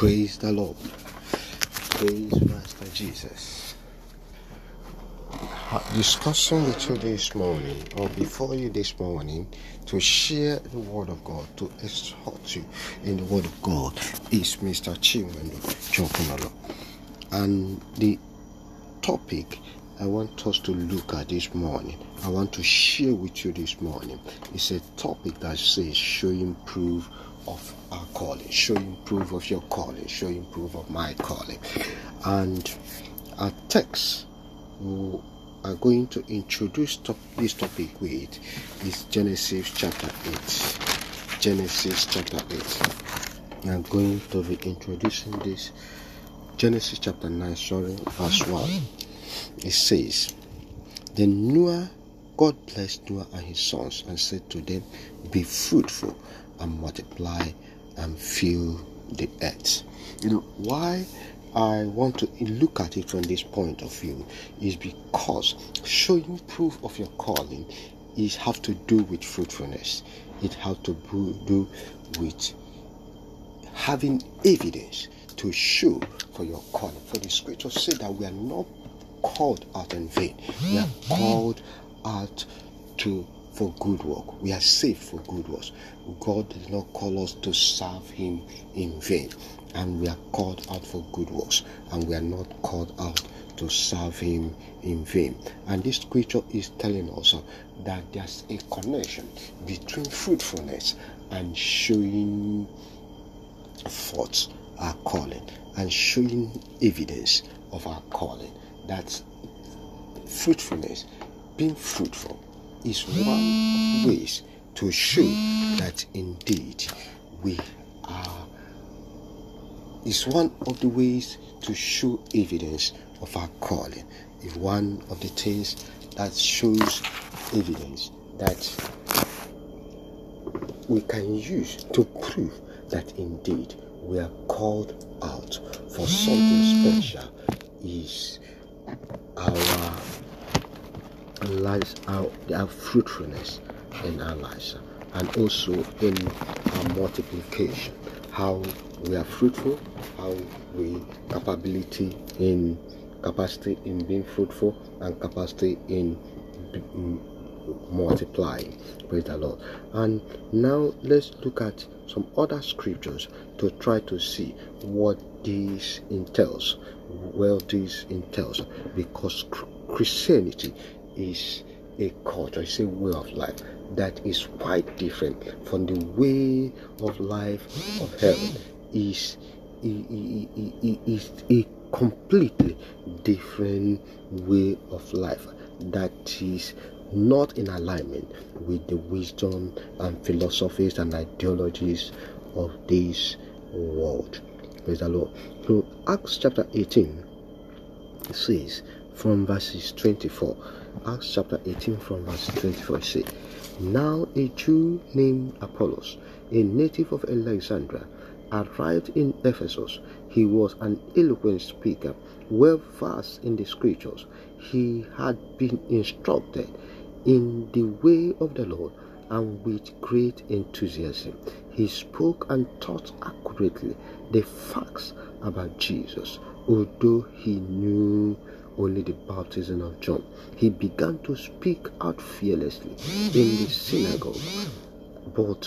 Praise the Lord. Praise Master Jesus. Discussing with you this morning, or before you this morning, to share the Word of God, to exhort you in the Word of God, is Mr. Chinwendo Chokunolo. And the topic I want us to look at this morning, I want to share with you this morning, is a topic that says showing proof of our calling, showing proof of your calling, showing proof of my calling. And our text we are going to introduce top, this topic with is Genesis chapter 8. Genesis chapter 8. I'm going to be introducing this Genesis chapter 9, sorry, verse 1. It says, Then Noah, God blessed Noah and his sons and said to them, Be fruitful and multiply and fill the earth. You know, why I want to look at it from this point of view is because showing proof of your calling is have to do with fruitfulness. It has to do with having evidence to show for your calling. For the scripture said that we are not called out in vain. We are called out to for good work. We are saved for good works. God did not call us to serve Him in vain, and we are called out for good works, and we are not called out to serve Him in vain. And this scripture is telling us that there's a connection between fruitfulness and showing forth our calling and showing evidence of our calling. That's fruitfulness, being fruitful is one of ways to show that indeed we are is one of the ways to show evidence of our calling. Is one of the things that shows evidence that we can use to prove that indeed we are called out for something special is our lives, our, our fruitfulness in our lives, and also in our multiplication. How we are fruitful, how we capability in capacity in being fruitful, and capacity in multiplying. Praise the Lord. And now let's look at some other scriptures to try to see what this entails. Well, this entails because Christianity is a culture, it's a way of life that is quite different from the way of life of heaven. Is is a completely different way of life that is not in alignment with the wisdom and philosophies and ideologies of this world. Praise the Lord. So Acts chapter 18 says from verses 24. Acts chapter 18 from verse 24 says, Now a Jew named Apollos, a native of Alexandria, arrived in Ephesus. He was an eloquent speaker, well versed in the scriptures. He had been instructed in the way of the Lord and with great enthusiasm. He spoke and taught accurately the facts about Jesus, although he knew only the baptism of John. He began to speak out fearlessly in the synagogue. But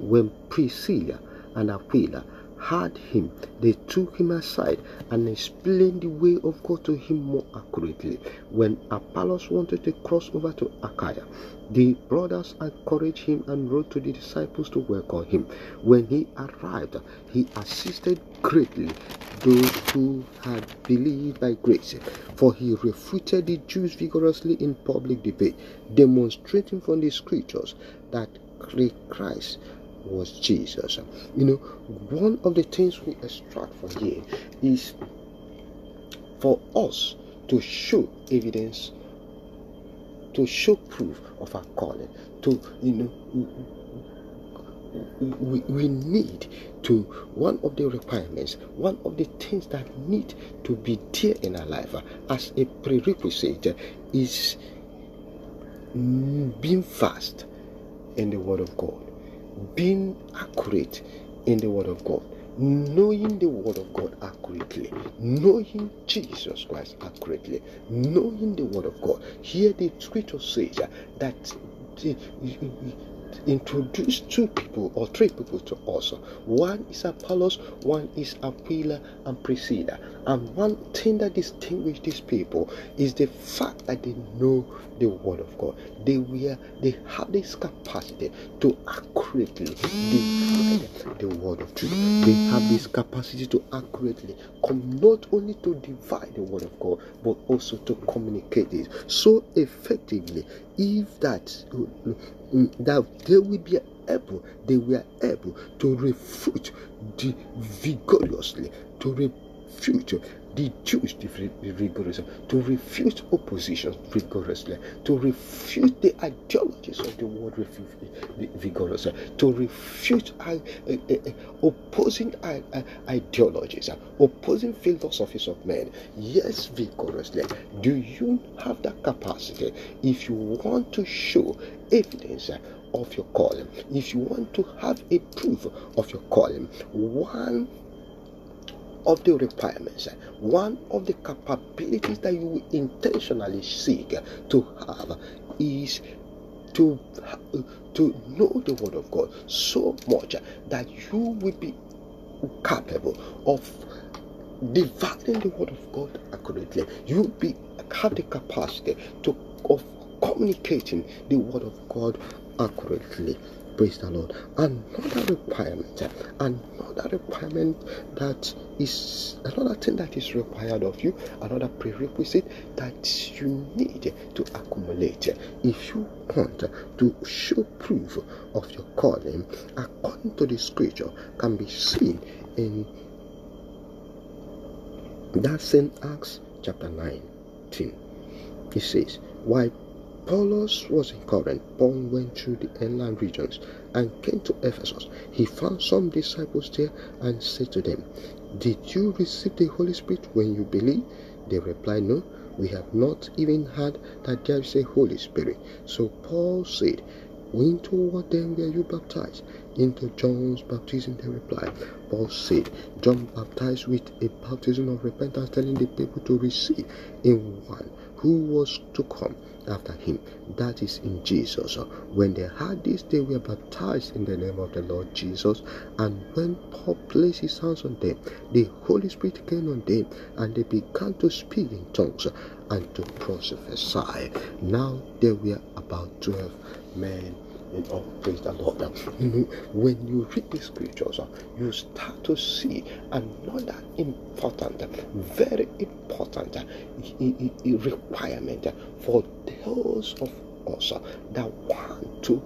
when Priscilla and Aquila heard him, they took him aside and explained the way of God to him more accurately. When Apollos wanted to cross over to Achaia, the brothers encouraged him and wrote to the disciples to welcome him. When he arrived, he assisted greatly those who had believed by grace, for he refuted the Jews vigorously in public debate, demonstrating from the scriptures that Christ was Jesus. You know, one of the things we extract from here is for us to show evidence, to show proof of our calling, to, you know, we, we need to one of the requirements one of the things that need to be there in our life as a prerequisite is being fast in the word of god being accurate in the word of god knowing the word of God accurately, knowing Jesus Christ accurately, knowing the word of God. Here the scripture says that introduce two people or three people to us. One is Apollos, one is Aquila and Priscilla. And one thing that distinguishes these people is the fact that they know the word of God. They were they have this capacity to accurately divide the word of truth. They have this capacity to accurately come not only to divide the word of God, but also to communicate it so effectively. If that that they will be able, they were able to refute the vigorously, to refute the Jews rigorously, to refute opposition rigorously, to refute the ideologies of the world vigorously, to refute uh, uh, uh, opposing ideologies, opposing philosophies of men. Yes, vigorously. Do you have that capacity? If you want to show evidence of your calling, if you want to have a proof of your calling, one of the requirements, one of the capabilities that you intentionally seek to have is to to know the word of God so much that you will be capable of dividing the word of God accurately. You be have the capacity to of communicating the word of God accurately. Praise the Lord. Another requirement, another requirement that is another thing that is required of you, another prerequisite that you need to accumulate if you want to show proof of your calling according to the scripture can be seen in that St. Acts chapter 19. It says, Why Apollos was in Corinth. Paul went through the inland regions and came to Ephesus. He found some disciples there and said to them, Did you receive the Holy Spirit when you believed? They replied, No, we have not even heard that there is a Holy Spirit. So Paul said, Into what then were you baptized? Into John's baptism, they replied. Paul said, John baptized with a baptism of repentance, telling the people to receive in one who was to come after him. That is in Jesus. When they heard this, they were baptized in the name of the Lord Jesus. And when Paul placed his hands on them, the Holy Spirit came on them, and they began to speak in tongues and to prophesy. Now there were about twelve men in all oh, praise the Lord. When you read the scriptures, oh, you start to see another important, very important uh, requirement for those of us uh, that want to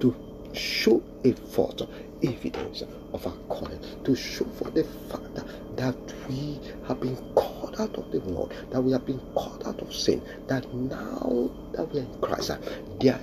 to show a forth evidence of our calling, to show for the fact that we have been called out of the world, that we have been called out of sin, that now that we are in Christ, there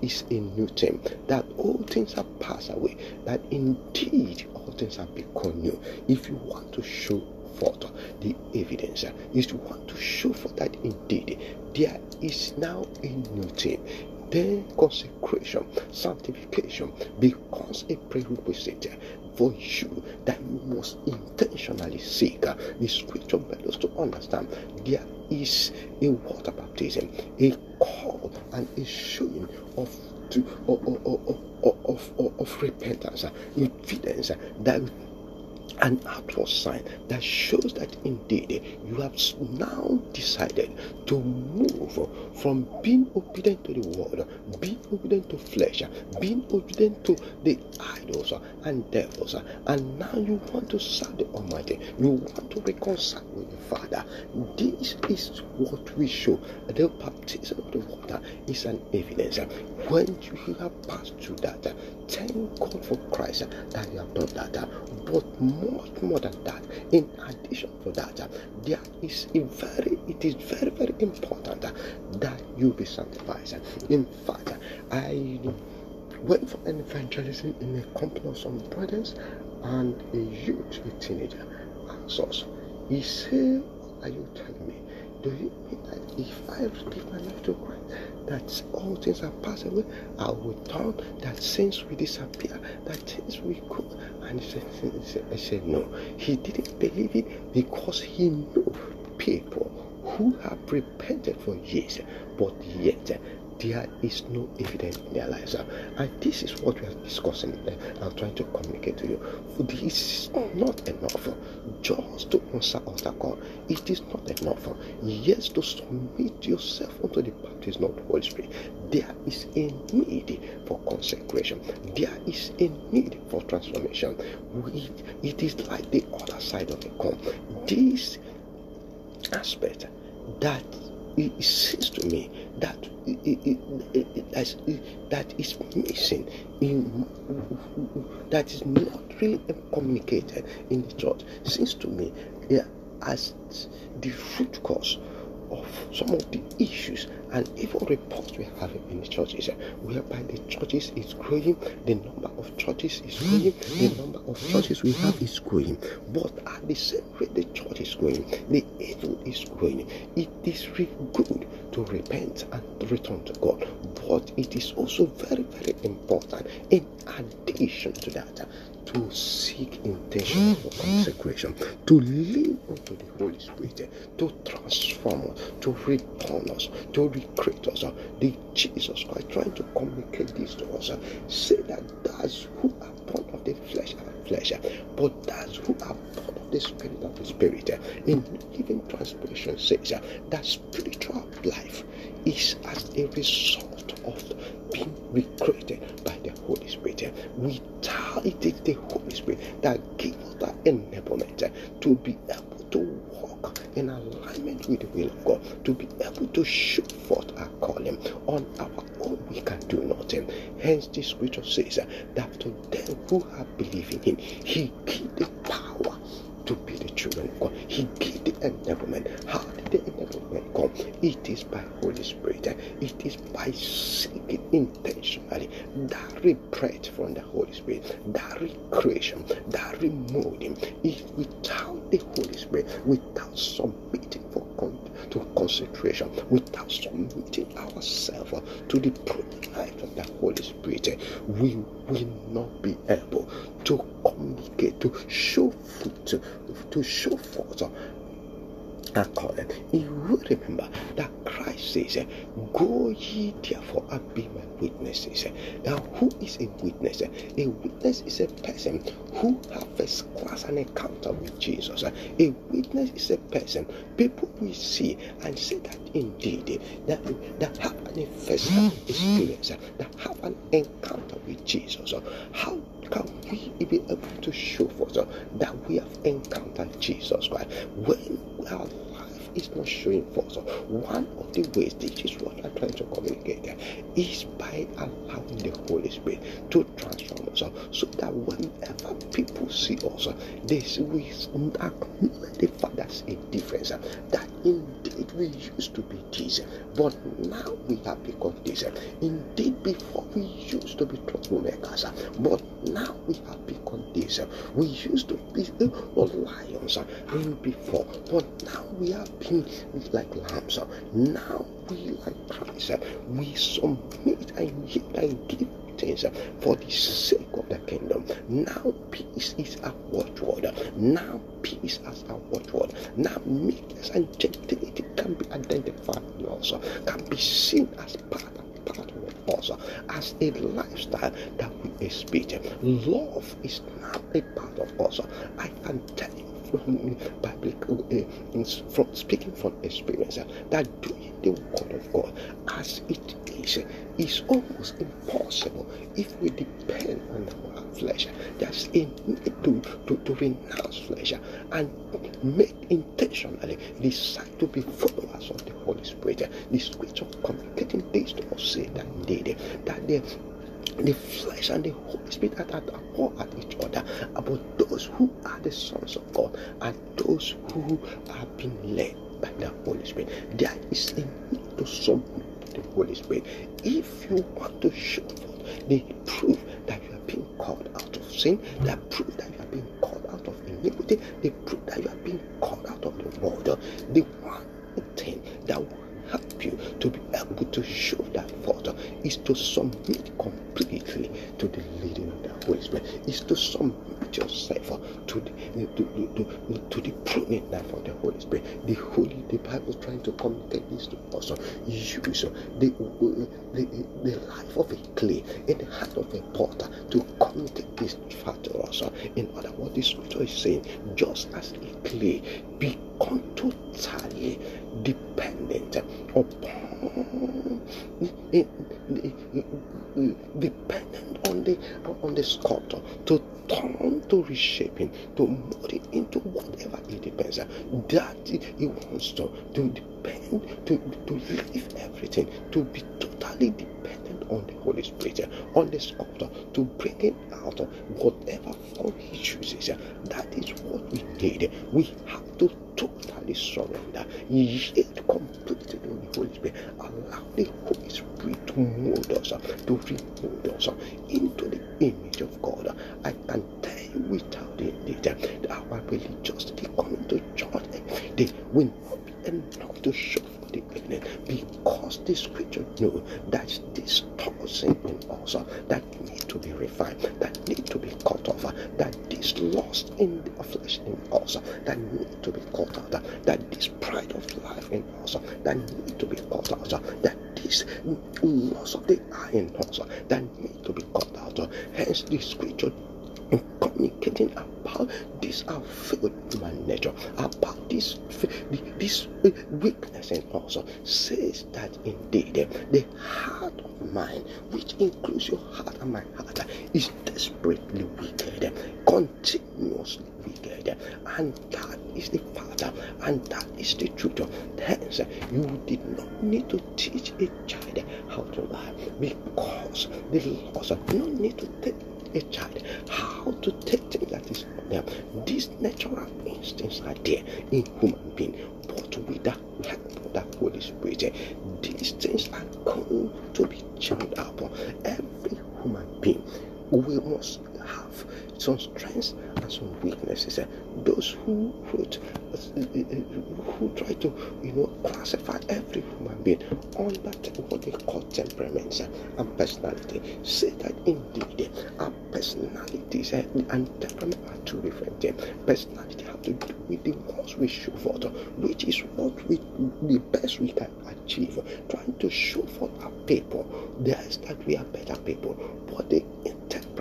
is a new thing, that all things have passed away, that indeed all things have become new. If you want to show forth the evidence, is to want to show forth that indeed there is now a new thing, then consecration, sanctification becomes a prerequisite for you that you must intentionally seek. The scripture made to understand there is a water baptism, a call and a showing of to, of, of, of, of, of repentance, evidence that an outward sign that shows that indeed you have now decided to move from being obedient to the world, being obedient to flesh, being obedient to the idols and devils, and now you want to serve the Almighty. You want to reconcile with the Father. This is what we show. The baptism of the water is an evidence. When you have passed through that, thank God for Christ that you have done that. But much more than that, in addition to that, there is a very, it is very, very important that you be sanctified. In fact, I went for an evangelism in a company of some brothers and a youth, a teenager, asked he said, What are you telling me? Do you mean that if I give my life to Christ, that all things are passed away? I will turn, that sins will disappear, that things will go. And he said, I said, no. He didn't believe it because he knew people who have repented for years, but yet there is no evidence in their lives. Uh, and this is what we are discussing. I'm trying to communicate to you. This is mm. not enough just to answer altar call. It is not enough. Yes, to submit yourself unto the baptism of the Holy Spirit. There is a need for consecration. There is a need for transformation. It is like the other side of the coin. This aspect that it seems to me that it, it, it, that is missing in that is not really communicated in the church. Seems to me yeah, as the root cause of some of the issues and even reports we have in the churches whereby the churches is growing the number of churches is growing the number of churches we have is growing. But at the same rate the church is growing the evil is growing. It is really good to repent and return to god. But it is also very very important in addition to that to seek intentional consecration, to live unto the Holy Spirit, to transform us, to return us, to recreate us. The Jesus Christ trying to communicate this to us. Say that that's who are born of the flesh are flesh, but that's who are born of the spirit of the spirit. In living translation says that spiritual life is as a result of being recreated by the Holy Spirit. We Without it is the Holy Spirit that gives us that enablement to be able to walk in alignment with the will of God, to be able to show forth our calling. On our own, we can do nothing. Hence, the scripture says that to them who have believed in Him, He gave the power to be the children of God. He gave the enablement. How did the enablement come? It is by Holy Spirit. It is by seeking intentionally that reprint from the Holy Spirit, that recreation, that remolding. If without the Holy Spirit, without submitting for con- to concentration, without submitting ourselves to the life of the Holy Spirit, we will not be able to communicate, to show fruit, to show forth our calling. You will remember that Christ says, eh, Go ye therefore and be my witnesses. Eh, now, who is a witness? Eh, a witness is a person who has first class an encounter with Jesus. A witness is a person people will see and say that indeed that, that have an first experience, that have an encounter with Jesus. How can we be able to show forth that we have encountered Jesus Christ when our is not showing forth? One of the ways, this is what I'm trying to communicate, is by allowing the Holy Spirit to transform us so that whenever people see us, they we acknowledge the fact that's a difference. That indeed we used to be this, but now we have become this. Indeed, before we used to be troublemakers, but now we have become this. We used to be lions and before, but now we been like lambs. Now we like Christ. We submit and yield and give things for the sake of the kingdom. Now peace is our watchword. Now peace as our watchword. Now meekness and gentility can be identified in us, can be seen as part part of us, as a lifestyle that we experience. Love is not a part of us. I can tell you biblical uh, uh, from speaking from experience uh, that doing the word of God as it is uh, is almost impossible if we depend on our flesh. There's a need to, to, to renounce flesh and make intentionally decide to be followers of the Holy Spirit. The scripture communicating this to us say that indeed that the the flesh and the Holy Spirit are at war at each other. About those who are the sons of God and those who have been led by the Holy Spirit. There is a need to submit the Holy Spirit. If you want to show forth the proof that you are being called out of sin, the proof that you are being called out of iniquity, the proof that you are being called out of the world, the one thing to be able to show that forth is to submit completely to the leading of the Holy Spirit, is to submit yourself to the, to, to, to the pruning life of the Holy Spirit. The Holy, the Bible is trying to communicate this to us. Use the, the, the life of a clay in the heart of a potter to communicate this fact to us. In other words, the scripture is saying, just as a clay become totally dependent upon dependent on the on the sculptor to turn to reshaping to mold it into whatever it depends that he wants to to depend to to leave everything to be totally dependent on the Holy Spirit on the sculptor to bring it out of whatever form he chooses. That is what we need. We have to totally surrender. Yield completely to the Holy Spirit. Allow the Holy Spirit to mold us to remold us into the image of God. I can tell you without indeed that our religiosity coming to church every day. Will not be enough to show the evening because the scripture knew that this person in us that need to be refined, that need to be cut off, that this lost in the flesh in us that need to be cut out, that this pride of life in us that need to be cut out, that this loss of the eye in us that need to be cut out. Hence the scripture communicating about this our failed human nature, about this this weakness and also uh, says that indeed uh, the heart of mine, which includes your heart and my heart, is desperately wicked, uh, continuously wicked, and that is the Father, and that is the truth. Hence, you did not need to teach a child how to lie because the laws no need to take a child how to take things that is them. These natural instincts are there in human being, but with the help of the Holy Spirit, eh, these things are going to be changed upon Every human being we must have some strengths and some weaknesses. Eh, those who wrote, uh, uh, uh, who try to, you know, classify every human being under what they call temperaments eh, and personality say that indeed eh, our personalities and temperament are two different things. Personality have to do with the ones we show forth, which is what we the best we can achieve. Trying to show forth our people, there is that we are better people, but the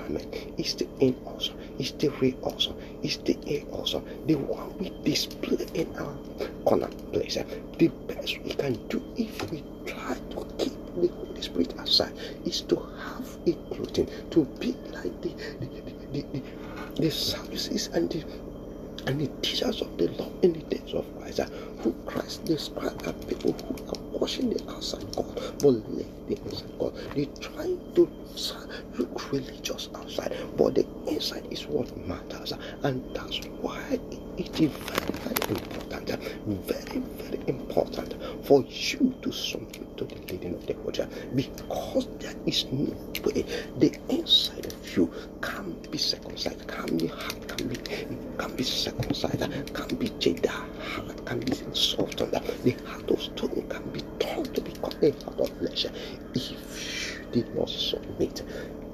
temperament is the in also, is the real also, is the A also, the one we display in our corner place. The best we can do if we try to keep the Holy Spirit aside is to have a clothing, to be like the the, the, the, the services and the and the teachers of the law in the days of Christ, who Christ described as people who are the outside God, but let the inside God. They try to look religious outside, but the inside is what matters, and that's why it is very, very important, very, very important for you to submit to the leading of the Holy because there is no way the inside of you can be circumcised, can be hard, can be can be circumcised, can be jaded, heart can be softened, the heart of stone can be turned to become a heart of flesh if you did not submit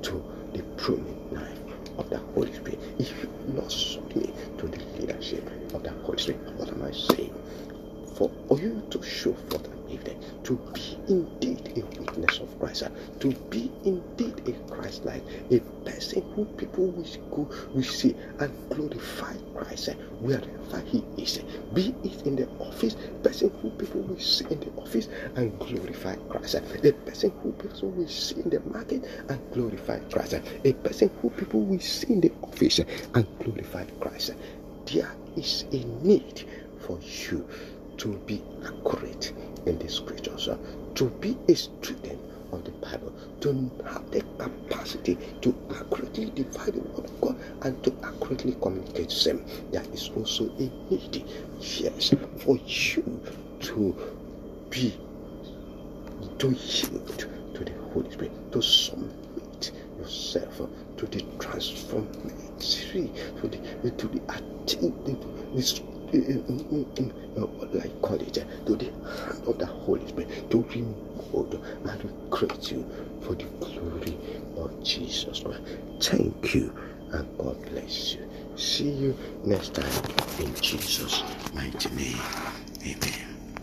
to the pruning knife of the Holy Spirit, if you not submit to the leadership of the Holy Spirit, what am I saying? For you to show forth to be indeed a witness of Christ, to be indeed a Christ like, a person who people will go, will see and glorify Christ wherever he is. Be it in the office, person who people will see in the office and glorify Christ. A person who people will see in the market and glorify Christ. A person who people will see in the office and glorify Christ. There is a need for you to be accurate in the scriptures, uh, to be a student of the Bible, to have the capacity to accurately divide the word of God and to accurately communicate them. There is also a need, yes, for you to be to yield to the Holy Spirit, to submit yourself uh, to the transformation, to the to the, the, the, the like college, eh, to the hand of the Holy Spirit, to remove and recreate you for the glory of Jesus Christ. Thank you and God bless you. See you next time in Jesus' mighty name. Amen.